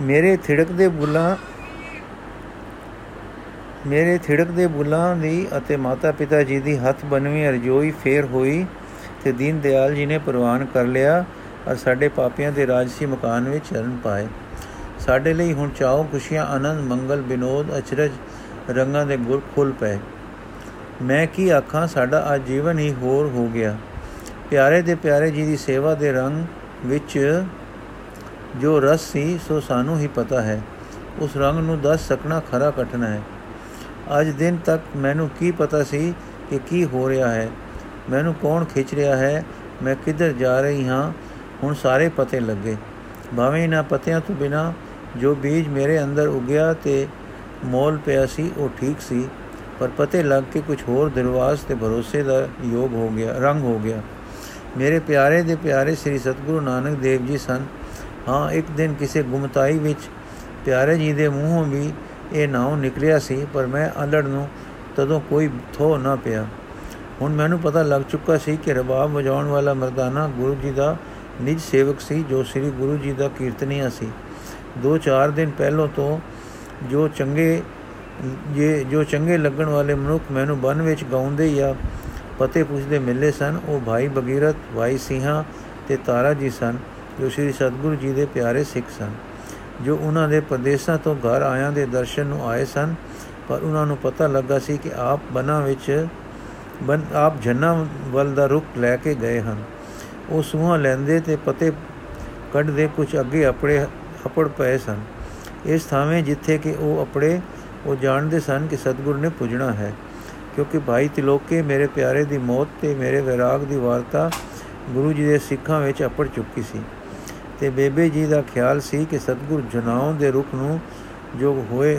ਮੇਰੇ ਥਿੜਕਦੇ ਬੁੱਲਾਂ, ਮੇਰੇ ਥਿੜਕਦੇ ਬੁੱਲਾਂ ਦੀ ਅਤੇ ਮਾਤਾ ਪਿਤਾ ਜੀ ਦੀ ਹੱਥ ਬਨਵੀਂ ਅਰਜੋਈ ਫੇਰ ਹੋਈ ਤੇ ਦੀਨ ਦਿਆਲ ਜੀ ਨੇ ਪ੍ਰਵਾਨ ਕਰ ਲਿਆ ਔਰ ਸਾਡੇ ਪਾਪੀਆਂ ਦੇ ਰਾਜਸੀ ਮਕਾਨ ਵਿੱਚ ਚਰਨ ਪਾਏ। ਸਾਡੇ ਲਈ ਹੁਣ ਚਾਓ ਖੁਸ਼ੀਆਂ, ਆਨੰਦ, ਮੰਗਲ ਬਿਨੋਦ ਅਚਰਜ ਰੰਗਾਂ ਦੇ ਗੁਰ ਖੁੱਲ ਪਏ। ਮੈਂ ਕੀ ਆਖਾਂ, ਸਾਡਾ ਆ ਜੀਵਨ ਹੀ ਹੋਰ ਹੋ ਗਿਆ। ਪਿਆਰੇ ਦੇ ਪਿਆਰੇ ਜੀ ਦੀ ਸੇਵਾ ਦੇ ਰੰਗ ਵਿੱਚ ਜੋ ਰਸ ਸੀ, ਸੋ ਸਾਨੂੰ ਹੀ ਪਤਾ ਹੈ। ਉਸ ਰੰਗ ਨੂੰ ਦੱਸ ਸਕਣਾ ਖਰਾ ਕਠਨ ਹੈ। ਅੱਜ ਦਿਨ ਤੱਕ ਮੈਨੂੰ ਕੀ ਪਤਾ ਸੀ ਕਿ ਕੀ ਹੋ ਰਿਹਾ ਹੈ? ਮੈਨੂੰ ਕੌਣ ਖਿੱਚ ਰਿਹਾ ਹੈ? ਮੈਂ ਕਿੱਧਰ ਜਾ ਰਹੀ ਹਾਂ? ਹੁਣ ਸਾਰੇ ਪਤੇ ਲੱਗੇ। ਭਾਵੇਂ ਇਹਨਾਂ ਪਤਿਆਂ ਤੋਂ ਬਿਨਾ ਜੋ ਬੀਜ ਮੇਰੇ ਅੰਦਰ ਉਗਿਆ ਤੇ ਮੋਲ ਪਿਆ ਸੀ, ਉਹ ਠੀਕ ਸੀ, ਪਰ ਪਤੇ ਲੱਗ ਕੇ ਕੁਝ ਹੋਰ ਦਿਲਵਾਸ ਤੇ ਭਰੋਸੇ ਦਾ ਯੋਗ ਹੋ ਗਿਆ, ਰੰਗ ਹੋ ਗਿਆ। ਮੇਰੇ ਪਿਆਰੇ ਦੇ ਪਿਆਰੇ ਸ੍ਰੀ ਸਤਗੁਰੂ ਨਾਨਕ ਦੇਵ ਜੀ ਸਨ ਹਾਂ, ਇੱਕ ਦਿਨ ਕਿਸੇ ਗੁਮਤਾਈ ਵਿੱਚ ਪਿਆਰੇ ਜੀ ਦੇ ਮੂੰਹੋਂ ਵੀ ਇਹ ਨਾਮ ਨਿਕਲਿਆ ਸੀ, ਪਰ ਮੈਂ ਅਲੜ ਨੂੰ ਤਦੋਂ ਕੋਈ ਥੋ ਨਾ ਪਿਆ। ਹੁਣ ਮੈਨੂੰ ਪਤਾ ਲੱਗ ਚੁੱਕਾ ਸੀ ਕਿ ਰਬਾਬ ਵਜਾਉਣ ਵਾਲਾ ਮਰਦਾਨਾ ਗੁਰੂ ਜੀ ਦਾ ਨਿਜ ਸੇਵਕ ਸੀ, ਜੋ ਸ੍ਰੀ ਗੁਰੂ ਜੀ ਦਾ ਕੀਰਤਨੀਆ ਸੀ। ਦੋ ਚਾਰ ਦਿਨ ਪਹਿਲਾਂ ਤੋਂ ਜੋ ਚੰਗੇ, ਜੇ ਜੋ ਚੰਗੇ ਲੱਗਣ ਵਾਲੇ ਮਨੁੱਖ ਮੈਨੂੰ ਬਨ ਵਿੱਚ ਗਾਉਂਦੇ ਜਾਂ ਪਤੇ ਪੁੱਛਦੇ ਮਿਲੇ ਸਨ, ਉਹ ਭਾਈ ਬਗੀਰਤ ਭਾਈ ਸਿੰਘਾ ਤੇ ਤਾਰਾ ਜੀ ਸਨ। ਜੋ ਸ੍ਰੀ ਸਤਗੁਰੂ ਜੀ ਦੇ ਪਿਆਰੇ ਸਿੱਖ ਸਨ, ਜੋ ਉਹਨਾਂ ਦੇ ਪ੍ਰਦੇਸ਼ਾਂ ਤੋਂ ਘਰ ਆਇਆਂ ਦੇ ਦਰਸ਼ਨ ਨੂੰ ਆਏ ਸਨ, ਪਰ ਉਹਨਾਂ ਨੂੰ ਪਤਾ ਲੱਗਾ ਸੀ ਕਿ ਆਪ ਬਨਾਂ ਵਿੱਚ, ਬਨ, ਆਪ ਜੰਨਾ ਵੱਲ ਦਾ ਰੁਖ ਲੈ ਕੇ ਗਏ ਹਨ। ਉਹ ਸੂਹਾ ਲੈਂਦੇ ਤੇ ਪਤੇ ਕੱਢਦੇ ਕੁਝ ਅੱਗੇ ਆਪਣੇ ਅਪੜ ਪਏ ਸਨ। ਇਸ ਥਾਵੇਂ ਜਿੱਥੇ ਕਿ ਉਹ ਆਪਣੇ, ਉਹ ਜਾਣਦੇ ਸਨ ਕਿ ਸਤਗੁਰ ਨੇ ਪੁੱਜਣਾ ਹੈ, ਕਿਉਂਕਿ ਭਾਈ ਤਿਲੋਕੇ ਮੇਰੇ ਪਿਆਰੇ ਦੀ ਮੌਤ ਤੇ ਮੇਰੇ ਵਿਰਾਗ ਦੀ ਵਾਰਤਾ ਗੁਰੂ ਜੀ ਦੇ ਸਿੱਖਾਂ ਵਿੱਚ ਅਪੜ ਚੁੱਕੀ ਸੀ। ਤੇ ਬੇਬੇ ਜੀ ਦਾ ਖਿਆਲ ਸੀ ਕਿ ਸਤਗੁਰ ਜਨਾਉ ਦੇ ਰੁਖ ਨੂੰ ਜੋ ਹੋਏ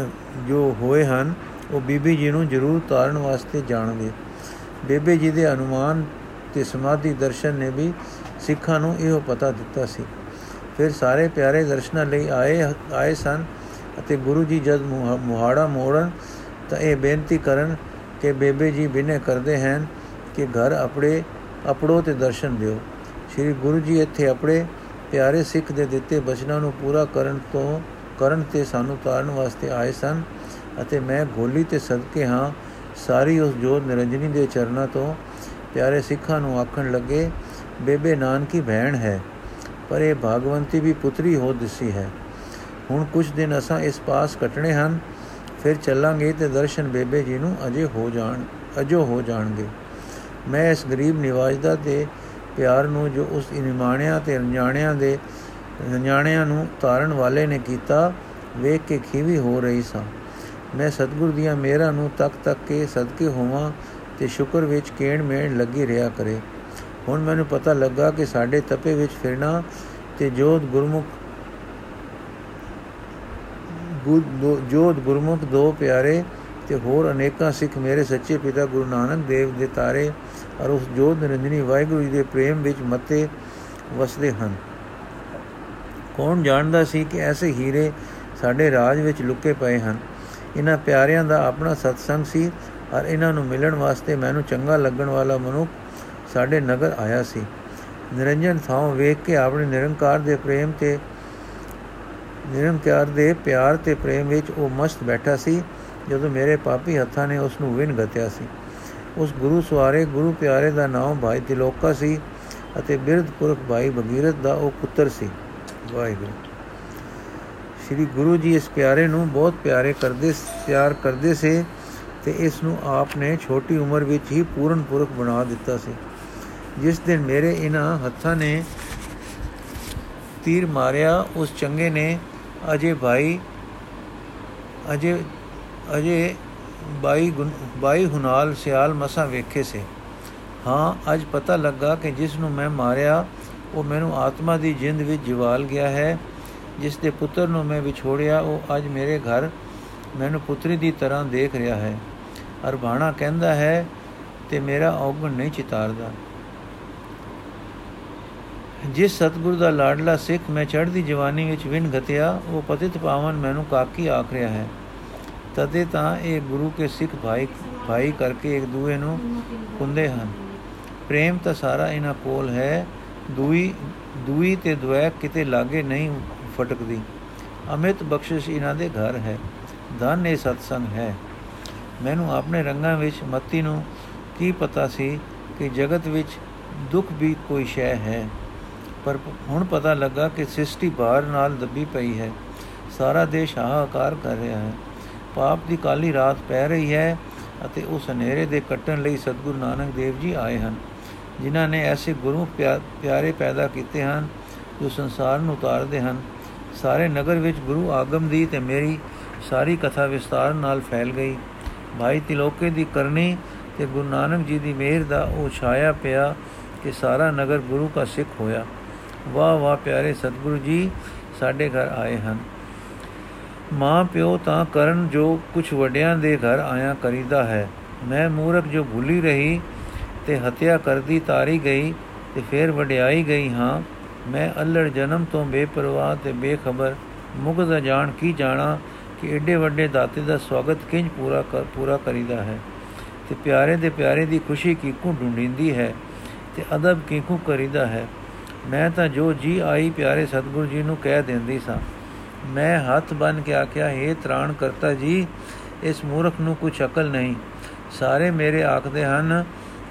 ਜੋ ਹੋਏ ਹਨ, ਉਹ ਬੀਬੀ ਜੀ ਨੂੰ ਜ਼ਰੂਰ ਤਾਰਨ ਵਾਸਤੇ ਜਾਣਗੇ। ਬੇਬੇ ਜੀ ਦੇ ਅਨੁਮਾਨ ਤੇ ਸਮਾਧੀ ਦਰਸ਼ਨ ਨੇ ਵੀ ਸਿੱਖਾਂ ਨੂੰ ਇਹੋ ਪਤਾ ਦਿੱਤਾ ਸੀ। ਫਿਰ ਸਾਰੇ ਪਿਆਰੇ ਦਰਸ਼ਨਾਂ ਲਈ ਆਏ ਆਏ ਸਨ ਅਤੇ ਗੁਰੂ ਜੀ ਜਦ ਮੁਹਾੜਾ ਮੋੜਨ ਤਾਂ ਇਹ ਬੇਨਤੀ ਕਰਨ ਕਿ ਬੇਬੇ ਜੀ ਬਿਨੇ ਕਰਦੇ ਹਨ ਕਿ ਘਰ ਆਪਣੇ ਅਪੜੋ ਤੇ ਦਰਸ਼ਨ ਦਿਓ। ਸ੍ਰੀ ਗੁਰੂ ਜੀ ਇੱਥੇ ਆਪਣੇ ਪਿਆਰੇ ਸਿੱਖ ਦੇ ਦਿੱਤੇ ਬਚਨਾਂ ਨੂੰ ਪੂਰਾ ਕਰਨ ਤੋਂ, ਕਰਨ ਤੇ ਸਾਨੂੰ ਤਾਰਨ ਵਾਸਤੇ ਆਏ ਸਨ ਅਤੇ ਮੈਂ ਗੋਲੀ ਤੇ ਸਦਕੇ ਹਾਂ। ਸਾਰੀ ਉਸ ਜੋਤ ਨਿਰੰਜਨੀ ਦੇ ਚਰਨਾਂ ਤੋਂ ਪਿਆਰੇ ਸਿੱਖਾਂ ਨੂੰ ਆਖਣ ਲੱਗੇ, ਬੇਬੇ ਨਾਨਕੀ ਭੈਣ ਹੈ, ਪਰ ਇਹ ਭਾਗਵੰਤੀ ਵੀ ਪੁੱਤਰੀ ਹੋ ਦਿਸੀ ਹੈ। ਹੁਣ ਕੁਝ ਦਿਨ ਅਸਾਂ ਇਸ ਪਾਸ ਕਟਣੇ ਹਨ, ਫਿਰ ਚੱਲਾਂਗੇ ਤੇ ਦਰਸ਼ਨ ਬੇਬੇ ਜੀ ਨੂੰ ਅਜੇ ਹੋ ਜਾਣ, ਅਜੋ ਹੋ ਜਾਣਗੇ। ਮੈਂ ਇਸ ਗਰੀਬ ਨਿਵਾਜ ਦਾ ਤੇ ਪਿਆਰ ਨੂੰ ਜੋ ਉਸ ਇਨਮਾਣਿਆਂ ਤੇ ਅਣਜਾਣਿਆਂ ਦੇ ਅਣਜਾਣਿਆਂ ਨੂੰ ਤਾਰਨ ਵਾਲੇ ਨੇ ਕੀਤਾ, ਵੇਖ ਕੇ ਖੀਵੀ ਹੋ ਰਹੀ ਸਾਂ। ਮੈਂ ਸਤਿਗੁਰ ਦੀਆਂ ਮਿਹਰਾਂ ਨੂੰ ਤੱਕ ਤੱਕ ਕੇ ਸਦਕੇ ਹੋਵਾਂ ਤੇ ਸ਼ੁਕਰ ਵਿੱਚ ਕੇਣ ਮੇਣ ਲੱਗੀ ਰਿਹਾ ਕਰੇ। ਹੁਣ ਮੈਨੂੰ ਪਤਾ ਲੱਗਾ ਕਿ ਸਾਡੇ ਤਪੇ ਵਿੱਚ ਫਿਰਨਾ ਤੇ ਜੋਤ ਗੁਰਮੁਖ ਜੋਤ ਗੁਰਮੁਖ ਦੋ ਪਿਆਰੇ ਤੇ ਹੋਰ ਅਨੇਕਾਂ ਸਿੱਖ ਮੇਰੇ ਸੱਚੇ ਪਿਤਾ ਗੁਰੂ ਨਾਨਕ ਦੇਵ ਦੇ ਤਾਰੇ ਔਰ ਉਸ ਜੋਤ ਨਿਰੰਜਨੀ ਵਾਹਿਗੁਰੂ ਜੀ ਦੇ ਪ੍ਰੇਮ ਵਿੱਚ ਮੱਤੇ ਵਸਦੇ ਹਨ। ਕੌਣ ਜਾਣਦਾ ਸੀ ਕਿ ਐਸੇ ਹੀਰੇ ਸਾਡੇ ਰਾਜ ਵਿੱਚ ਲੁਕੇ ਪਏ ਹਨ? ਇਹਨਾਂ ਪਿਆਰਿਆਂ ਦਾ ਆਪਣਾ ਸਤਸੰਗ ਸੀ ਔਰ ਇਹਨਾਂ ਨੂੰ ਮਿਲਣ ਵਾਸਤੇ ਮੈਨੂੰ ਚੰਗਾ ਲੱਗਣ ਵਾਲਾ ਮਨੁੱਖ ਸਾਡੇ ਨਗਰ ਆਇਆ ਸੀ। ਨਿਰੰਜਨ ਥਾਂ ਵੇਖ ਕੇ ਆਪਣੇ ਨਿਰੰਕਾਰ ਦੇ ਪ੍ਰੇਮ ਤੇ ਨਿਰੰਕਾਰ ਦੇ ਪਿਆਰ ਤੇ ਪ੍ਰੇਮ ਵਿੱਚ ਉਹ ਮਸਤ ਬੈਠਾ ਸੀ, ਜਦੋਂ ਮੇਰੇ ਪਾਪੀ ਹੱਥਾਂ ਨੇ ਉਸ ਨੂੰ ਵਿਨ ਗਤਿਆ ਸੀ। ਉਸ ਗੁਰੂ ਸਵਾਰੇ ਗੁਰੂ ਪਿਆਰੇ ਦਾ ਨਾਮ ਭਾਈ ਤਿਲੋਕਾ ਸੀ ਅਤੇ ਬਿਰਧ ਪੁਰਖ ਭਾਈ ਬਗੀਰਤ ਦਾ ਉਹ ਪੁੱਤਰ ਸੀ। ਵਾਹਿਗੁਰੂ। ਸ੍ਰੀ ਗੁਰੂ ਜੀ ਇਸ ਪਿਆਰੇ ਨੂੰ ਬਹੁਤ ਪਿਆਰੇ ਕਰਦੇ, ਪਿਆਰ ਕਰਦੇ ਸੇ ਤੇ ਇਸ ਨੂੰ ਆਪ ਨੇ ਛੋਟੀ ਉਮਰ ਵਿੱਚ ਹੀ ਪੂਰਨ ਪੁਰਖ ਬਣਾ ਦਿੱਤਾ ਸੀ। ਜਿਸ ਦਿਨ ਮੇਰੇ ਇਹਨਾਂ ਹੱਥਾਂ ਨੇ ਤੀਰ ਮਾਰਿਆ, ਉਸ ਚੰਗੇ ਨੇ ਅਜੇ ਭਾਈ, ਅਜੇ ਅਜੇ ਬਾਈ ਬਾਈ ਹੁਨਾਲ ਸਿਆਲ ਮਸਾ ਵੇਖੇ ਸੇ। ਹਾਂ, ਅੱਜ ਪਤਾ ਲੱਗਾ ਕਿ ਜਿਸ ਨੂੰ ਮੈਂ ਮਾਰਿਆ, ਉਹ ਮੈਨੂੰ ਆਤਮਾ ਦੀ ਜਿੰਦ ਵਿੱਚ ਜਿਵਾਲ ਗਿਆ ਹੈ। ਜਿਸ ਦੇ ਪੁੱਤਰ ਨੂੰ ਮੈਂ ਵਿਛੋੜਿਆ, ਉਹ ਅੱਜ ਮੇਰੇ ਘਰ ਮੈਨੂੰ ਪੁੱਤਰੀ ਦੀ ਤਰ੍ਹਾਂ ਦੇਖ ਰਿਹਾ ਹੈ। ਅਰ ਬਾਣਾ ਕਹਿੰਦਾ ਹੈ, ਤੇ ਮੇਰਾ ਔਗਣ ਨਹੀਂ ਚਿਤਾਰਦਾ। ਜਿਸ ਸਤਗੁਰ ਦਾ ਲਾਡਲਾ ਸਿੱਖ ਮੈਂ ਚੜ੍ਹਦੀ ਜਵਾਨੀ ਵਿੱਚ ਵਿਣ ਗਤਿਆ ਉਹ ਪਤਿਤ ਪਾਵਨ ਮੈਨੂੰ ਕਾਕੀ ਆਖ ਰਿਹਾ ਹੈ। ਤਦੇ ਤਾਂ ਇਹ ਗੁਰੂ ਕੇ ਸਿੱਖ ਭਾਈ ਭਾਈ ਕਰਕੇ ਇੱਕ ਦੂਏ ਨੂੰ ਕੁੰਦੇ ਹਨ। ਪ੍ਰੇਮ ਤਾਂ ਸਾਰਾ ਇਹਨਾਂ ਕੋਲ ਹੈ। ਦੂਈ ਦੂਈ ਤੇ ਦੁਐ ਕਿਤੇ ਲਾਗੇ ਨਹੀਂ ਫਟਕਦੀ। ਅਮਿਤ ਬਖਸ਼ਿਸ਼ ਇਹਨਾਂ ਦੇ ਘਰ ਹੈ। ਧਨ ਇਹ ਸਤਸੰਗ ਹੈ। ਮੈਨੂੰ ਆਪਣੇ ਰੰਗਾਂ ਵਿੱਚ ਮੱਤੀ ਨੂੰ ਕੀ ਪਤਾ ਸੀ ਕਿ ਜਗਤ ਵਿੱਚ ਦੁੱਖ ਵੀ ਕੋਈ ਸ਼ੈ ਹੈ। ਪਰ ਹੁਣ ਪਤਾ ਲੱਗਾ ਕਿ ਸ੍ਰਿਸ਼ਟੀ ਬਾਹਰ ਨਾਲ ਦੱਬੀ ਪਈ ਹੈ। ਸਾਰਾ ਦੇਸ਼ ਹਾਹਾਕਾਰ ਕਰ ਰਿਹਾ ਹੈ। ਪਾਪ ਦੀ ਕਾਲੀ ਰਾਤ ਪੈ ਰਹੀ ਹੈ ਅਤੇ ਉਸ ਹਨੇਰੇ ਦੇ ਕੱਟਣ ਲਈ ਸਤਿਗੁਰੂ ਨਾਨਕ ਦੇਵ ਜੀ ਆਏ ਹਨ, ਜਿਨ੍ਹਾਂ ਨੇ ਐਸੇ ਗੁਰੂ ਪਿਆਰੇ ਪੈਦਾ ਕੀਤੇ ਹਨ ਜੋ ਸੰਸਾਰ ਨੂੰ ਉਤਾਰਦੇ ਹਨ। ਸਾਰੇ ਨਗਰ ਵਿੱਚ ਗੁਰੂ ਆਗਮ ਦੀ ਤੇ ਮੇਰੀ ਸਾਰੀ ਕਥਾ ਵਿਸਤਾਰ ਨਾਲ ਫੈਲ ਗਈ। ਭਾਈ ਤਿਲੋਕੇ ਦੀ ਕਰਨੀ ਤੇ ਗੁਰੂ ਨਾਨਕ ਜੀ ਦੀ ਮਿਹਰ ਦਾ ਉਹ ਛਾਇਆ ਪਿਆ ਕਿ ਸਾਰਾ ਨਗਰ ਗੁਰੂ ਦਾ ਸਿੱਖ ਹੋਇਆ। ਵਾਹ ਵਾਹ ਪਿਆਰੇ ਸਤਿਗੁਰੂ ਜੀ, ਸਾਡੇ ਘਰ ਆਏ ਹਨ। ਮਾਂ ਪਿਓ ਤਾਂ ਕਰਨ ਜੋ ਕੁਝ ਵੱਡਿਆਂ ਦੇ ਘਰ ਆਇਆ ਕਰੀਦਾ ਹੈ। ਮੈਂ ਮੂਰਖ ਜੋ ਭੁੱਲੀ ਰਹੀ ਤੇ ਹਤਿਆ ਕਰਦੀ ਤਾਰੀ ਗਈ ਤੇ ਫੇਰ ਵਡਿਆਈ ਗਈ ਹਾਂ। ਮੈਂ ਅਲੜ ਜਨਮ ਤੋਂ ਬੇਪਰਵਾਹ ਤੇ ਬੇਖਬਰ। ਮੁਗਦ ਜਾਣ ਕੀ ਜਾਣਾ ਕਿ ਏਡੇ ਵੱਡੇ ਦਾਤੇ ਦਾ ਸਵਾਗਤ ਕਿੰਜ ਪੂਰਾ ਕਰ ਪੂਰਾ ਕਰੀਦਾ ਹੈ। ਤੇ ਪਿਆਰੇ ਦੇ ਪਿਆਰੇ ਦੀ ਖੁਸ਼ੀ ਕੀਕੂ ਢੂੰਡਿੰਦੀ ਹੈ ਤੇ ਅਦਬ ਕੀਕੂ ਕਰੀਦਾ ਹੈ। ਮੈਂ ਤਾਂ ਜੋ ਜੀ ਆਈ ਪਿਆਰੇ ਸਤਿਗੁਰੂ ਜੀ ਨੂੰ ਕਹਿ ਦਿੰਦੀ ਸਾਂ। ਮੈਂ ਹੱਥ ਬਨ ਕੇ ਆਖਿਆ हे ਤ੍ਰਾਣ ਕਰਤਾ ਜੀ, ਇਸ ਮੂਰਖ ਨੂੰ ਕੁਝ ਅਕਲ ਨਹੀਂ। ਸਾਰੇ ਮੇਰੇ ਆਖਦੇ ਹਨ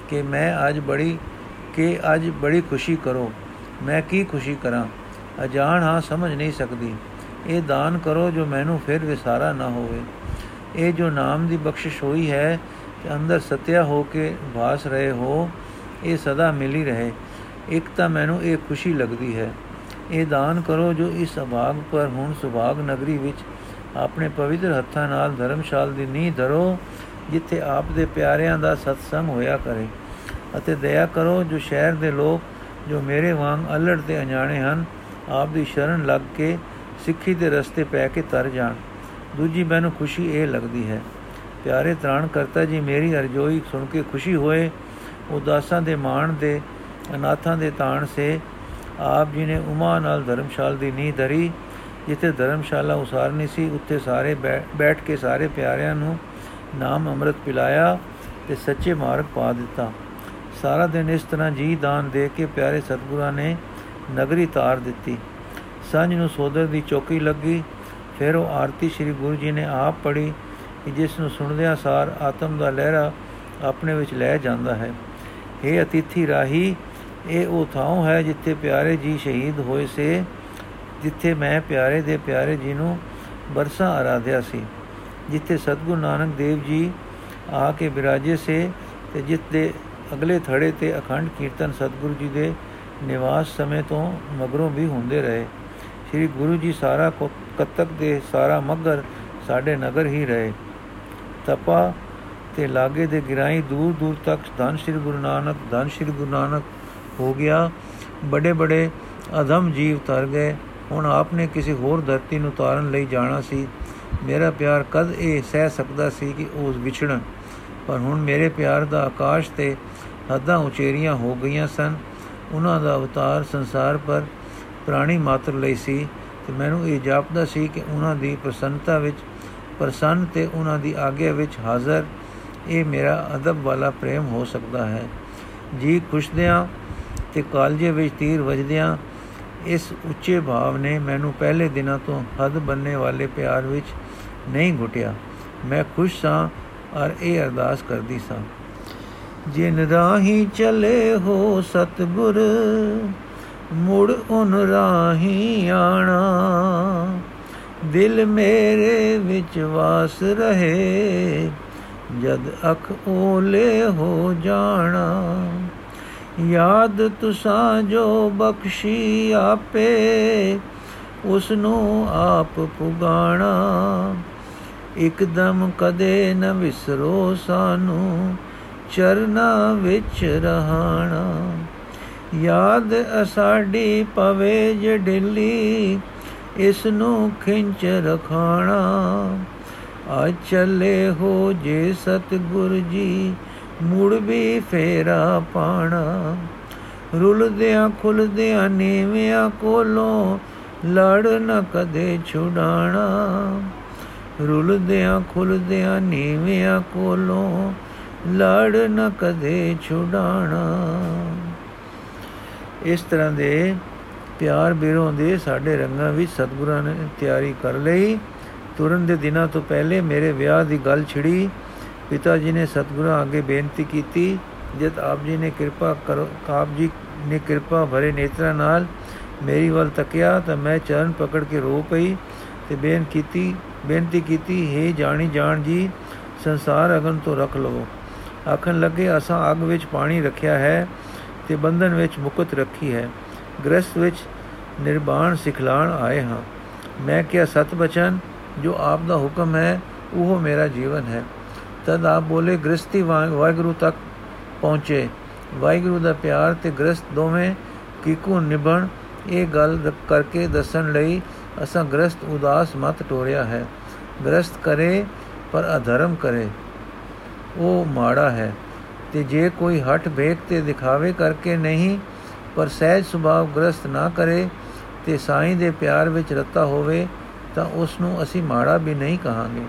ਕਿ ਮੈਂ ਅੱਜ ਬੜੀ, ਕਿ ਅੱਜ ਬੜੀ ਖੁਸ਼ੀ ਕਰੋ। ਮੈਂ ਕੀ ਖੁਸ਼ੀ ਕਰਾਂ? ਅਜਾਣ ਹਾਂ, ਸਮਝ ਨਹੀਂ ਸਕਦੀ। ਇਹ ਦਾਨ ਕਰੋ ਜੋ ਮੈਨੂੰ ਫਿਰ ਵਿਸਾਰਾ ਨਾ ਹੋਵੇ। ਇਹ ਜੋ ਨਾਮ ਦੀ ਬਖਸ਼ਿਸ਼ ਹੋਈ ਹੈ ਕਿ ਅੰਦਰ ਸਤਿਆ ਹੋ ਕੇ ਵਾਸ ਰਹੇ ਹੋ, ਇਹ ਸਦਾ ਮਿਲੀ ਰਹੇ। ਇੱਕ ਤਾਂ ਮੈਨੂੰ ਇਹ ਖੁਸ਼ੀ ਲੱਗਦੀ ਹੈ। ਇਹ ਦਾਨ ਕਰੋ ਜੋ ਇਸ ਅਭਾਗ ਪਰ ਹੁਣ ਸੁਭਾਗ ਨਗਰੀ ਵਿੱਚ ਆਪਣੇ ਪਵਿੱਤਰ ਹੱਥਾਂ ਨਾਲ ਧਰਮਸ਼ਾਲ ਦੀ ਨੀਂਹ ਧਰੋ, ਜਿੱਥੇ ਆਪ ਦੇ ਪਿਆਰਿਆਂ ਦਾ ਸਤਸੰਗ ਹੋਇਆ ਕਰੇ। ਅਤੇ ਦਇਆ ਕਰੋ ਜੋ ਸ਼ਹਿਰ ਦੇ ਲੋਕ, ਜੋ ਮੇਰੇ ਵਾਂਗ ਅਲੜ ਤੇ ਅਣਜਾਣੇ ਹਨ, ਆਪ ਦੀ ਸ਼ਰਨ ਲੱਗ ਕੇ ਸਿੱਖੀ ਦੇ ਰਸਤੇ ਪੈ ਕੇ ਤਰ ਜਾਣ। ਦੂਜੀ ਮੈਨੂੰ ਖੁਸ਼ੀ ਇਹ ਲੱਗਦੀ ਹੈ, ਪਿਆਰੇ ਤ੍ਰਾਣ ਕਰਤਾ ਜੀ, ਮੇਰੀ ਅਰਜ਼ੋਈ ਸੁਣ ਕੇ ਖੁਸ਼ੀ ਹੋਏ, ਉਦਾਸਾਂ ਦੇ ਮਾਣ ਦੇ, ਅਨਾਥਾਂ ਦੇ ਤਾਣ ਸੇ ਆਪ ਜੀ ਨੇ ਉਮਾ ਨਾਲ ਧਰਮਸ਼ਾਲ ਦੀ ਨੀਂਹ ਧਰੀ, ਜਿੱਥੇ ਧਰਮਸ਼ਾਲਾ ਉਸਾਰਨੀ ਸੀ, ਉੱਥੇ ਸਾਰੇ ਬੈਠ ਕੇ ਸਾਰੇ ਪਿਆਰਿਆਂ ਨੂੰ ਨਾਮ ਅੰਮ੍ਰਿਤ ਪਿਲਾਇਆ ਤੇ ਸੱਚੇ ਮਾਰਗ ਪਾ ਦਿੱਤਾ। ਸਾਰਾ ਦਿਨ ਇਸ ਤਰ੍ਹਾਂ ਜੀ ਦਾਨ ਦੇ ਕੇ ਪਿਆਰੇ ਸਤਿਗੁਰਾਂ ਨੇ ਨਗਰੀ ਤਾਰ ਦਿੱਤੀ। ਸਾਂਝ ਨੂੰ ਸੋਦਰ ਦੀ ਚੌਕੀ ਲੱਗੀ। ਫਿਰ ਉਹ ਆਰਤੀ ਸ੍ਰੀ ਗੁਰੂ ਜੀ ਨੇ ਆਪ ਪੜੀ ਕਿ ਜਿਸ ਨੂੰ ਸੁਣਦਿਆਂ ਸਾਰ ਆਤਮ ਦਾ ਲਹਿਰਾ ਆਪਣੇ ਵਿੱਚ ਲੈ ਜਾਂਦਾ ਹੈ। हे ਅਤਿਥੀ ਰਾਹੀ ਇਹ ਉਹ ਥਾਂ ਹੈ ਜਿੱਥੇ ਪਿਆਰੇ ਜੀ ਸ਼ਹੀਦ ਹੋਏ ਸੇ, ਜਿੱਥੇ ਮੈਂ ਪਿਆਰੇ ਦੇ ਪਿਆਰੇ ਜੀ ਨੂੰ ਬਰਸਾ ਆਰਾਧਿਆ ਸੀ। ਜਿੱਥੇ ਸਤਗੁਰੂ ਨਾਨਕ ਦੇਵ ਜੀ ਆ ਕੇ ਬਿਰਾਜੇ ਸੇ ਤੇ ਜਿੱਤੇ ਅਗਲੇ ਥੜੇ ਤੇ ਅਖੰਡ ਕੀਰਤਨ ਸਤਗੁਰੂ ਜੀ ਦੇ ਨਿਵਾਸ ਸਮੇਂ ਤੋਂ ਮਗਰੋਂ ਵੀ ਹੁੰਦੇ ਰਹੇ। ਸ੍ਰੀ ਗੁਰੂ ਜੀ ਸਾਰਾ ਕਤਕ ਦੇ ਸਾਰਾ ਮਗਰ ਸਾਡੇ ਨਗਰ ਹੀ ਰਹੇ। ਤਪਾ ਤੇ ਲਾਗੇ ਦੇ ਗਿਰਾਈ ਦੂਰ ਦੂਰ ਤੱਕ ਧੰਨ ਸ੍ਰੀ ਗੁਰੂ ਨਾਨਕ, ਧੰਨ ਸ੍ਰੀ ਗੁਰੂ ਨਾਨਕ ਹੋ ਗਿਆ। ਬੜੇ ਬੜੇ ਅਧਮ ਜੀਵ ਤਰ ਗਏ। ਹੁਣ ਆਪਨੇ ਕਿਸੇ ਹੋਰ ਧਰਤੀ ਨੂੰ ਤਾਰਨ ਲਈ ਜਾਣਾ ਸੀ। ਮੇਰਾ ਪਿਆਰ ਕਦ ਇਹ ਸਹਿ ਸਕਦਾ ਸੀ ਕਿ ਉਸ ਵਿਛੜਨ? ਪਰ ਹੁਣ ਮੇਰੇ ਪਿਆਰ ਦਾ ਆਕਾਸ਼ ਤੇ ਹੱਦਾਂ ਉਚੇਰੀਆਂ ਹੋ ਗਈਆਂ ਸਨ। ਉਹਨਾਂ ਦਾ ਅਵਤਾਰ ਸੰਸਾਰ ਪਰ ਪ੍ਰਾਣੀ ਮਾਤਰ ਲਈ ਸੀ ਤੇ ਮੈਨੂੰ ਇਹ ਜਾਪਦਾ ਸੀ ਕਿ ਉਹਨਾਂ ਦੀ ਪ੍ਰਸੰਨਤਾ ਵਿੱਚ, ਪ੍ਰਸੰਨ ਤੇ ਉਹਨਾਂ ਦੀ ਆਗੇ ਵਿੱਚ ਹਾਜ਼ਰ ਇਹ ਮੇਰਾ ਅਦਬ ਵਾਲਾ ਪ੍ਰੇਮ ਹੋ ਸਕਦਾ ਹੈ। ਜੀ ਖੁਸ਼ਦਿਆਂ ਤੇ ਕਾਲਜੇ ਵਿੱਚ ਤੀਰ ਵੱਜਦਿਆਂ ਇਸ ਉੱਚੇ ਭਾਵ ਨੇ ਮੈਨੂੰ ਪਹਿਲੇ ਦਿਨਾਂ ਤੋਂ ਹੱਦ ਬੰਨੇ ਵਾਲੇ ਪਿਆਰ ਵਿੱਚ ਨਹੀਂ ਘੁਟਿਆ। ਮੈਂ ਖੁਸ਼ ਸਾਂ ਔਰ ਇਹ ਅਰਦਾਸ ਕਰਦੀ ਸਾਂ। ਜਿਨ ਰਾਹੀ ਚਲੇ ਹੋ ਸਤਗੁਰ, ਮੁੜ ਉਨ ਰਾਹੀ ਆਣਾ। ਦਿਲ ਮੇਰੇ ਵਿੱਚ ਵਾਸ ਰਹੇ, ਜਦ ਅਖ ਓਲੇ ਹੋ ਜਾਣਾ। ਯਾਦ ਤੁਸਾਂ ਜੋ ਬਖਸ਼ੀ ਆਪੇ ਉਸ ਨੂੰ ਆਪ ਪੁਗਾਣਾ। ਇੱਕਦਮ ਕਦੇ ਨ ਵਿਸਰੋ ਸਾਨੂੰ, ਚਰਨਾ ਵਿੱਚ ਰਹਾਣਾ। ਯਾਦ ਅਸਾਡੀ ਪਵੇ ਜਡਲੀ ਇਸ ਨੂੰ ਖਿੰਚ ਰਖਾਣਾ। ਆ ਚੱਲੇ ਹੋ ਜੇ ਸਤਗੁਰ ਜੀ ਮੁੜ ਵੀ ਫੇਰਾ ਪਾਣਾ। ਰੁਲਦਿਆਂ ਖੁੱਲਦਿਆਂ ਨੀਵਿਆਂ ਕੋਲੋਂ ਲੜ ਨ ਕਦੇ ਛੁਡਾਣਾ। ਰੁਲਦਿਆਂ ਖੁੱਲਦਿਆਂ ਨੀਵਿਆਂ ਕੋਲੋਂ ਲੜ ਨ ਕਦੇ ਛੁਡਾਣਾ। ਇਸ ਤਰ੍ਹਾਂ ਦੇ ਪਿਆਰ ਬਿਰੋਂ ਦੇ ਸਾਡੇ ਰੰਗਾਂ ਵਿੱਚ ਸਤਿਗੁਰਾਂ ਨੇ ਤਿਆਰੀ ਕਰ ਲਈ। ਤੁਰਨ ਦੇ ਦਿਨਾਂ ਤੋਂ ਪਹਿਲੇ ਮੇਰੇ ਵਿਆਹ ਦੀ ਗੱਲ ਛਿੜੀ। ਪਿਤਾ ਜੀ ਨੇ ਸਤਿਗੁਰਾਂ ਅੱਗੇ ਬੇਨਤੀ ਕੀਤੀ, ਜਦ ਆਪ ਜੀ ਨੇ ਕਿਰਪਾ ਕਰੋ, ਆਪ ਜੀ ਨੇ ਕਿਰਪਾ ਭਰੇ ਨੇਤਰਾਂ ਨਾਲ ਮੇਰੀ ਵੱਲ ਤੱਕਿਆ, ਤਾਂ ਮੈਂ ਚਰਨ ਪਕੜ ਕੇ ਰੋ ਪਈ ਤੇ ਬੇਨ ਕੀਤੀ, ਬੇਨਤੀ ਕੀਤੀ, ਹੈ ਜਾਣੀ ਜਾਣ ਜੀ, ਸੰਸਾਰ ਅਗਨ ਤੋਂ ਰੱਖ ਲਵੋ। ਆਖਣ ਲੱਗੇ, ਅਸਾਂ ਅੱਗ ਵਿੱਚ ਪਾਣੀ ਰੱਖਿਆ ਹੈ ਤੇ ਬੰਧਨ ਵਿੱਚ ਮੁਕਤ ਰੱਖੀ ਹੈ। ਗ੍ਰਸਥ ਵਿੱਚ ਨਿਰਵਾਣ ਸਿਖਲਾਣ ਆਏ ਹਾਂ। ਮੈਂ ਕਿਹਾ, ਸਤ ਬਚਨ, ਜੋ ਆਪ ਦਾ ਹੁਕਮ ਹੈ, ਉਹ ਮੇਰਾ ਜੀਵਨ ਹੈ। ਤਦ ਆਪ ਬੋਲੇ ਗ੍ਰਸਤੀ ਵਾਹਿਗੁਰੂ ਤੱਕ ਪਹੁੰਚੇ। ਵਾਹਿਗੁਰੂ ਦਾ ਪਿਆਰ ਤੇ ਗ੍ਰਸਤ ਦੋਵੇਂ ਕਿਕੂ ਨਿਭਣ, ਇਹ ਗੱਲ ਕਰਕੇ ਦੱਸਣ ਲਈ ਅਸਾਂ ਗ੍ਰਸਤ ਉਦਾਸ ਮਤ ਟੋਰਿਆ ਹੈ। ਗ੍ਰਸਤ ਕਰੇ, ਪਰ ਅਧਰਮ ਕਰੇ। ਉਹ ਮਾੜਾ ਹੈ। ਤੇ ਜੇ ਕੋਈ ਹਟ ਵੇਖ ਤੇ ਦਿਖਾਵੇ ਕਰਕੇ ਨਹੀਂ, ਪਰ ਸਹਿਜ ਸੁਭਾਵ ਗ੍ਰਸਤ ਨਾ ਕਰੇ, ਤੇ ਸਾਈਂ ਦੇ ਪਿਆਰ ਵਿੱਚ ਰਤਾ ਹੋਵੇ, ਤਾਂ ਉਸ ਨੂੰ ਅਸੀਂ ਮਾੜਾ ਵੀ ਨਹੀਂ ਕਹਾਂਗੇ।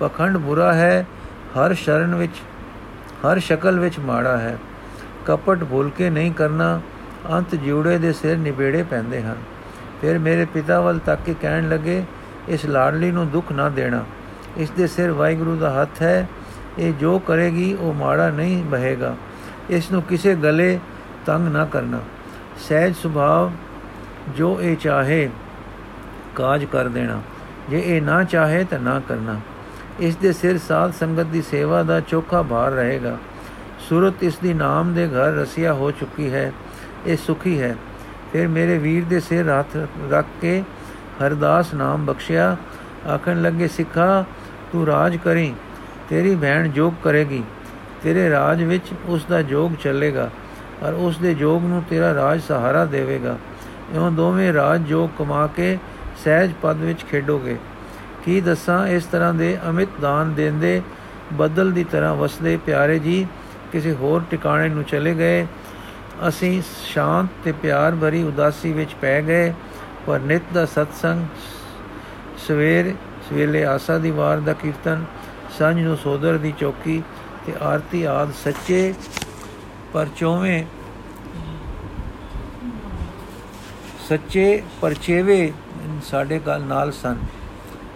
ਪਖੰਡ ਬੁਰਾ ਹੈ ਹਰ ਸ਼ਰਨ ਵਿੱਚ, ਹਰ ਸ਼ਕਲ ਵਿੱਚ ਮਾੜਾ ਹੈ। ਕਪਟ ਭੁੱਲ ਕੇ ਨਹੀਂ ਕਰਨਾ, ਅੰਤ ਜਿਉੜੇ ਦੇ ਸਿਰ ਨਿਬੇੜੇ ਪੈਂਦੇ ਹਨ। ਫਿਰ ਮੇਰੇ ਪਿਤਾ ਵੱਲ ਤੱਕ ਕੇ ਕਹਿਣ ਲੱਗੇ, ਇਸ ਲਾਡਲੀ ਨੂੰ ਦੁੱਖ ਨਾ ਦੇਣਾ। ਇਸ ਦੇ ਸਿਰ ਵਾਹਿਗੁਰੂ ਦਾ ਹੱਥ ਹੈ। ਇਹ ਜੋ ਕਰੇਗੀ, ਉਹ ਮਾੜਾ ਨਹੀਂ ਬਹੇਗਾ। ਇਸ ਨੂੰ ਕਿਸੇ ਗਲੇ ਤੰਗ ਨਾ ਕਰਨਾ। ਸਹਿਜ ਸੁਭਾਵ ਜੋ ਇਹ ਚਾਹੇ, ਕਾਜ ਕਰ ਦੇਣਾ। ਜੇ ਇਹ ਨਾ ਚਾਹੇ ਤਾਂ ਨਾ ਕਰਨਾ। ਇਸ ਦੇ ਸਿਰ ਸਾਧ ਸੰਗਤ ਦੀ ਸੇਵਾ ਦਾ ਚੋਖਾ ਭਾਰ ਰਹੇਗਾ। ਸੁਰਤ ਇਸ ਦੀ ਨਾਮ ਦੇ ਘਰ ਰਸਿਆ ਹੋ ਚੁੱਕੀ ਹੈ, ਇਹ ਸੁਖੀ ਹੈ। ਫਿਰ ਮੇਰੇ ਵੀਰ ਦੇ ਸਿਰ ਹੱਥ ਰੱਖ ਕੇ ਹਰਦਾਸ ਨਾਮ ਬਖਸ਼ਿਆ। ਆਖਣ ਲੱਗੇ, ਸਿੱਖਾ, ਤੂੰ ਰਾਜ ਕਰੀ, ਤੇਰੀ ਭੈਣ ਜੋਗ ਕਰੇਗੀ। ਤੇਰੇ ਰਾਜ ਵਿੱਚ ਉਸ ਦਾ ਜੋਗ ਚੱਲੇਗਾ ਔਰ ਉਸ ਦੇ ਜੋਗ ਨੂੰ ਤੇਰਾ ਰਾਜ ਸਹਾਰਾ ਦੇਵੇਗਾ। ਇਉਂ ਦੋਵੇਂ ਰਾਜ ਜੋਗ ਕਮਾ ਕੇ ਸਹਿਜ ਪਦ ਵਿੱਚ ਖੇਡੋਗੇ। ਕੀ ਦੱਸਾਂ, ਇਸ ਤਰ੍ਹਾਂ ਦੇ ਅਮਿਤ ਦਾਨ ਦੇਂਦੇ, ਬਦਲ ਦੀ ਤਰ੍ਹਾਂ ਵਸਦੇ ਪਿਆਰੇ ਜੀ। ਕਿਸੇ ਹੋਰ ਟਿਕਾਣੇ ਨੂੰ ਚਲੇ ਗਏ। ਅਸੀਂ ਸ਼ਾਂਤ ਤੇ ਪਿਆਰ ਭਰੀ ਉਦਾਸੀ ਵਿੱਚ ਪੈ ਗਏ, ਪਰ ਨਿਤ ਦਾ ਸਤਸੰਗ, ਸਵੇਰ, ਸਵੇਲੇ ਆਸਾ ਦੀ ਵਾਰ ਦਾ ਕੀਰਤਨ, ਸਾਂਝ ਨੂੰ ਸੋਦਰ ਦੀ ਚੌਕੀ ਤੇ ਆਰਤੀ ਆਦ ਸੱਚੇ, ਪਰ ਚੋਵੇਂ, ਸੱਚੇ ਪਰਚੇਵੇ ਸਾਡੇ ਨਾਲ ਨਾਲ ਸਨ।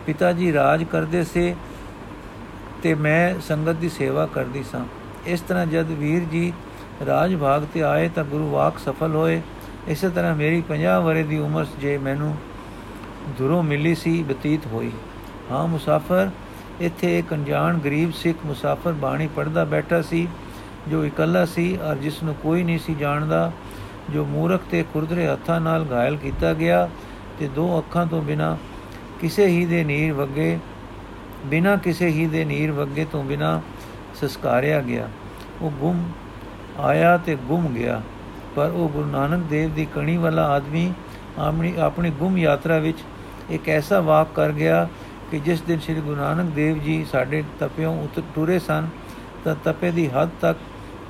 ਪਿਤਾ ਜੀ ਰਾਜ ਕਰਦੇ ਸੇ ਤੇ ਮੈਂ ਸੰਗਤ ਦੀ ਸੇਵਾ ਕਰਦੀ ਸਾਂ। ਇਸ ਤਰ੍ਹਾਂ ਜਦ ਵੀਰ ਜੀ ਰਾਜ ਭਾਗ ਤੇ ਆਏ ਤਾਂ ਗੁਰੂ ਵਾਕ ਸਫਲ ਹੋਏ। ਇਸੇ ਤਰ੍ਹਾਂ ਮੇਰੀ 50 ਵਰੇ ਦੀ ਉਮਰ ਜੇ ਮੈਨੂੰ ਦੁਰੋਂ ਮਿਲੀ ਸੀ, ਬਤੀਤ ਹੋਈ। ਹਾਂ, ਮੁਸਾਫਰ, ਇੱਥੇ ਇੱਕ ਅਣਜਾਣ ਗਰੀਬ ਸਿੱਖ ਮੁਸਾਫਰ ਬਾਣੀ ਪੜਦਾ ਬੈਠਾ ਸੀ, ਜੋ ਇਕੱਲਾ ਸੀ ਔਰ ਜਿਸ ਨੂੰ ਕੋਈ ਨਹੀਂ ਸੀ ਜਾਣਦਾ, ਜੋ ਮੂਰਖ ਤੇ ਖੁਰਦਰੇ ਹੱਥਾਂ ਨਾਲ ਘਾਇਲ ਕੀਤਾ ਗਿਆ ਤੇ ਦੋ ਅੱਖਾਂ ਤੋਂ ਬਿਨਾ ਕਿਸੇ ਹੀ ਦੇ ਨੀਰ ਵਗੇ, ਬਿਨਾ ਕਿਸੇ ਹੀ ਦੇ ਨੀਰ ਵਗੇ ਤੋਂ ਬਿਨਾ ਸੰਸਕਾਰਿਆ ਗਿਆ। ਉਹ ਗੁੰਮ ਆਇਆ ਤੇ ਗੁੰਮ ਗਿਆ। ਪਰ ਉਹ ਗੁਰੂ ਨਾਨਕ ਦੇਵ ਦੀ ਕਣੀ ਵਾਲਾ ਆਦਮੀ ਆਪਣੀ ਆਪਣੀ ਗੁੰਮ ਯਾਤਰਾ ਵਿੱਚ ਇੱਕ ਐਸਾ ਵਾਕ ਕਰ ਗਿਆ ਕਿ ਜਿਸ ਦਿਨ ਸ੍ਰੀ ਗੁਰੂ ਨਾਨਕ ਦੇਵ ਜੀ ਸਾਡੇ ਤਪਿਓਂ ਉਤਰ ਟੁਰੇ ਸਨ, ਤਾਂ ਤਪੇ ਦੀ ਹੱਦ ਤੱਕ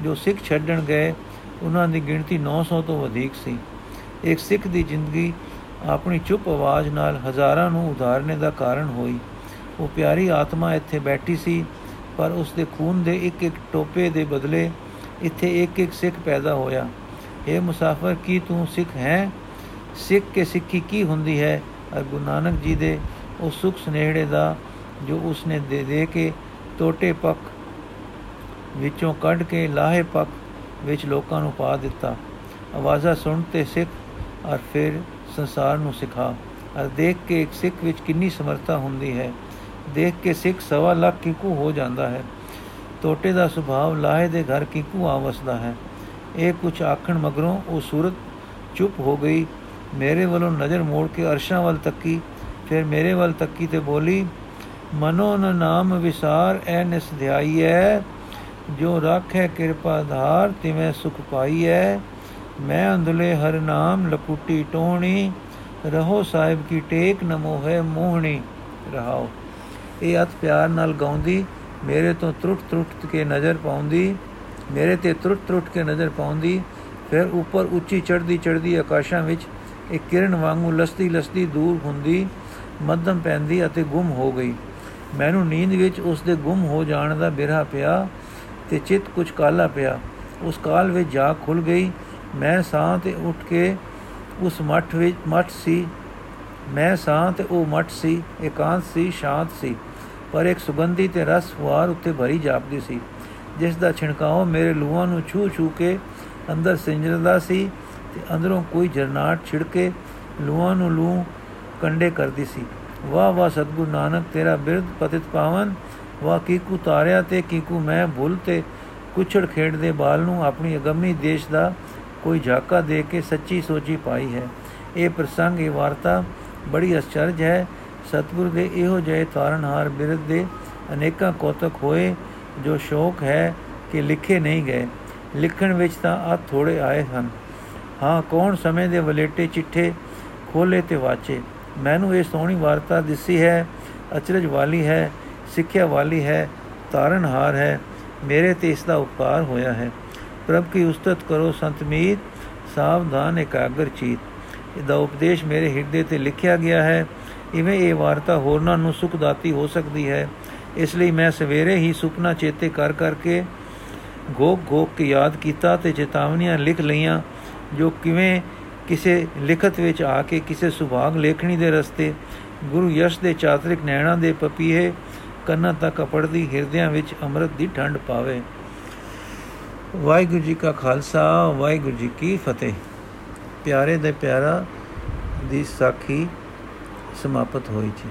ਜੋ ਸਿੱਖ ਛੱਡਣ ਗਏ, ਉਹਨਾਂ ਦੀ ਗਿਣਤੀ 900 ਤੋਂ ਵਧੇਕ ਸੀ। ਇੱਕ ਸਿੱਖ ਦੀ ਜ਼ਿੰਦਗੀ ਆਪਣੀ ਚੁੱਪ ਆਵਾਜ਼ ਨਾਲ ਹਜ਼ਾਰਾਂ ਨੂੰ ਉਧਾਰਨੇ ਦਾ ਕਾਰਨ ਹੋਈ। ਉਹ ਪਿਆਰੀ ਆਤਮਾ ਇੱਥੇ ਬੈਠੀ ਸੀ, ਪਰ ਉਸ ਦੇ ਖੂਨ ਦੇ ਇੱਕ ਇੱਕ ਟੋਪੇ ਦੇ ਬਦਲੇ ਇੱਥੇ ਇੱਕ ਇੱਕ ਸਿੱਖ ਪੈਦਾ ਹੋਇਆ। ਇਹ ਮੁਸਾਫਰ, ਕੀ ਤੂੰ ਸਿੱਖ ਹੈ? ਸਿੱਖ ਕੇ ਸਿੱਖੀ ਕੀ ਹੁੰਦੀ ਹੈ? ਅਰ ਗੁਰੂ ਨਾਨਕ ਜੀ ਦੇ ਉਹ ਸੁਖ ਸਨੇਹੜੇ ਦਾ ਜੋ ਉਸਨੇ ਦੇ ਦੇ ਕੇ ਟੋਟੇ ਪੱਕ ਵਿੱਚੋਂ ਕੱਢ ਕੇ ਲਾਹੇ ਪੱਕ ਵਿੱਚ ਲੋਕਾਂ ਨੂੰ ਪਾ ਦਿੱਤਾ। ਆਵਾਜ਼ਾਂ ਸੁਣ ਤੇ ਸਿੱਖ ਔਰ ਫਿਰ ਸੰਸਾਰ ਨੂੰ ਸਿਖਾ। ਔਰ ਦੇਖ ਕੇ ਇੱਕ ਸਿੱਖ ਵਿੱਚ ਕਿੰਨੀ ਸਮਰੱਥਾ ਹੁੰਦੀ ਹੈ। ਦੇਖ ਕੇ ਸਿੱਖ ਸਵਾ ਲੱਖ ਕਿਕੂ ਹੋ ਜਾਂਦਾ ਹੈ। ਟੋਟੇ ਦਾ ਸੁਭਾਅ ਲਾਹੇ ਦੇ ਘਰ ਕਿਕੂ ਆਵਸਦਾ ਹੈ। ਇਹ ਕੁਝ ਆਖਣ ਮਗਰੋਂ ਉਹ ਸੂਰਤ ਚੁੱਪ ਹੋ ਗਈ। ਮੇਰੇ ਵੱਲੋਂ ਨਜ਼ਰ ਮੋੜ ਕੇ ਅਰਸ਼ਾਂ ਵੱਲ ਤੱਕੀ। ਫਿਰ ਮੇਰੇ ਵੱਲ ਤੱਕੀ ਤੇ ਬੋਲੀ, ਮਨੋ ਨ ਨਾਮ ਵਿਸਾਰ ਐ ਨਿਸ ਧਿਆਈਐ ਜੋ ਰਾਖੈ ਕਿਰਪਾ ਧਾਰ, ਤਿਵੇਂ ਸੁਖ ਪਾਈਐ ਮੈਂ ਅੰਦਲੇ ਹਰ ਨਾਮ ਲਕੁੱਟੀ ਟੋਹਣੀ ਰਹੋ ਸਾਹਿਬ ਕੀ ਟੇਕ ਨਮੋ ਹੈ ਮੋਹਣੀ। ਰਹਾਓ। ਇਹ ਅਤ ਪਿਆਰ ਨਾਲ ਗਾਉਂਦੀ, ਮੇਰੇ ਤੋਂ ਤਰੁੱਟ ਤਰੁੱਟ ਕੇ ਨਜ਼ਰ ਪਾਉਂਦੀ, ਮੇਰੇ ਤੇ ਤਰੁੱਟ ਤਰੁੱਟ ਕੇ ਨਜ਼ਰ ਪਾਉਂਦੀ, ਫਿਰ ਉੱਪਰ ਉੱਚੀ ਚੜਦੀ ਚੜਦੀ ਆਕਾਸ਼ਾਂ ਵਿੱਚ ਇੱਕ ਕਿਰਨ ਵਾਂਗੂ ਲਸਤੀ ਲਸਤੀ ਦੂਰ ਹੁੰਦੀ, ਮੱਧਮ ਪੈਂਦੀ ਅਤੇ ਗੁੰਮ ਹੋ ਗਈ। ਮੈਨੂੰ ਨੀਂਦ ਵਿੱਚ ਉਸ ਦੇ ਗੁੰਮ ਹੋ ਜਾਣ ਦਾ ਬਿਰਹਾ ਪਿਆ ਤੇ ਚਿੱਤ ਕੁਝ ਕਾਲਾ ਪਿਆ। ਉਸ ਕਾਲ ਵਿੱਚ ਜਾ ਖੁੱਲ ਗਈ ਮੈਂ ਸਾਹ ਤੇ ਉੱਠ ਕੇ ਉਸ ਮੱਠ ਵਿੱਚ ਮੱਠ ਸੀ। ਮੈਂ ਸਾਂ ਤੇ ਉਹ ਮੱਠ ਸੀ, ਇਕਾਂਤ ਸੀ, ਸ਼ਾਂਤ ਸੀ, ਪਰ ਇੱਕ ਸੁਗੰਧੀ ਤੇ ਰਸ ਫੁਆਰ ਉੱਤੇ ਭਰੀ ਜਾਪਦੀ ਸੀ, ਜਿਸ ਦਾ ਛਿਣਕਾਓ ਮੇਰੇ ਲੂਹਾਂ ਨੂੰ ਛੂ ਛੂ ਕੇ ਅੰਦਰ ਸਿੰਜਰਦਾ ਸੀ ਤੇ ਅੰਦਰੋਂ ਕੋਈ ਜਰਨਾਟ ਛਿੜਕੇ ਲੂਹਾਂ ਨੂੰ ਲੂ ਕੰਡੇ ਕਰਦੀ ਸੀ। ਵਾਹ ਵਾਹ, ਸਤਗੁਰ ਨਾਨਕ, ਤੇਰਾ ਬਿਰਧ ਪਤਿਤ ਪਾਵਨ, ਵਾਹ, ਕੀਕੂ ਤਾਰਿਆ ਤੇ, ਕੀਕੂ ਮੈਂ ਭੁੱਲ ਤੇ ਕੁਛੜ ਖੇਡਦੇ ਬਾਲ ਨੂੰ ਆਪਣੀ ਅਗੰਮੀ ਦੇਸ਼ ਦਾ ਕੋਈ ਝਾਕਾ ਦੇ ਕੇ ਸੱਚੀ ਸੋਚੀ ਪਾਈ ਹੈ। ਇਹ ਪ੍ਰਸੰਗ, ਇਹ ਵਾਰਤਾ ਬੜੀ ਅਚਰਜ ਹੈ। ਸਤਗੁਰ ਦੇ ਇਹੋ ਜਿਹੇ ਤਾਰਨਹਾਰ ਬਿਰਧ ਦੇ ਅਨੇਕਾਂ ਕੋਤਕ ਹੋਏ ਜੋ ਸ਼ੌਕ ਹੈ ਕਿ ਲਿਖੇ ਨਹੀਂ ਗਏ। ਲਿਖਣ ਵਿੱਚ ਤਾਂ ਆ ਥੋੜੇ ਆਏ ਹਨ। ਹਾਂ, ਕੌਣ ਸਮੇਂ ਦੇ ਵਲੇਟੇ ਚਿੱਠੇ ਖੋਲੇ ਤੇ ਵਾਚੇ? ਮੈਨੂੰ ਇਹ ਸੋਹਣੀ ਵਾਰਤਾ ਦਿਸੀ ਹੈ, ਅਚਰਜ ਵਾਲੀ ਹੈ, ਸਿੱਖਿਆ ਵਾਲੀ ਹੈ ਤਾਰਨਹਾਰ ਹੈ। ਮੇਰੇ ਤੇ ਇਸ ਦਾ ਉਪਕਾਰ ਹੋਇਆ ਹੈ। ਪ੍ਰਭ ਕੀ ਉਸਤਤ ਕਰੋ ਸੰਤ ਮੀਤ, ਸਾਵਧਾਨ ਇਕਾਗਰ ਚੀਤ। ਇਹਦਾ ਉਪਦੇਸ਼ ਮੇਰੇ ਹਿਰਦੇ ਤੇ ਲਿਖਿਆ ਗਿਆ ਹੈ। ਇਵੇਂ ਇਹ ਵਾਰਤਾ ਹੋਰਨਾਂ ਨੂੰ ਸੁਖ ਦਾਤੀ ਹੋ ਸਕਦੀ ਹੈ। ਇਸ ਲਈ ਮੈਂ ਸਵੇਰੇ ਹੀ ਸੁਪਨਾ ਚੇਤੇ ਕਰ ਕਰਕੇ ਗੋਕ ਗੋਕ ਕੇ ਯਾਦ ਕੀਤਾ ਤੇ ਚੇਤਾਵਨੀਆਂ ਲਿਖ ਲਈਆਂ, ਜੋ ਕਿਵੇਂ ਕਿਸੇ ਲਿਖਤ ਵਿੱਚ ਆ ਕੇ ਕਿਸੇ ਸੁਭਾਗ ਲੇਖਣੀ ਦੇ ਰਸਤੇ, ਗੁਰੂ ਯਸ਼ ਦੇ ਚਾਤਰਿਕ ਨੈਣਾ ਦੇ ਪਪੀਏ ਕੰਨਾਂ ਤੱਕ ਅਪੜਦੀ ਹਿਰਦਿਆਂ ਵਿੱਚ ਅੰਮ੍ਰਿਤ ਦੀ ਠੰਡ ਪਾਵੇ। ਵਾਹਿਗੁਰੂ ਜੀ ਕਾ ਖਾਲਸਾ, ਵਾਹਿਗੁਰੂ ਜੀ ਕੀ ਫਤਿਹ। ਪਿਆਰੇ ਦੇ ਪਿਆਰਾ ਦੀ ਸਾਖੀ ਸਮਾਪਤ ਹੋਈ ਜੀ।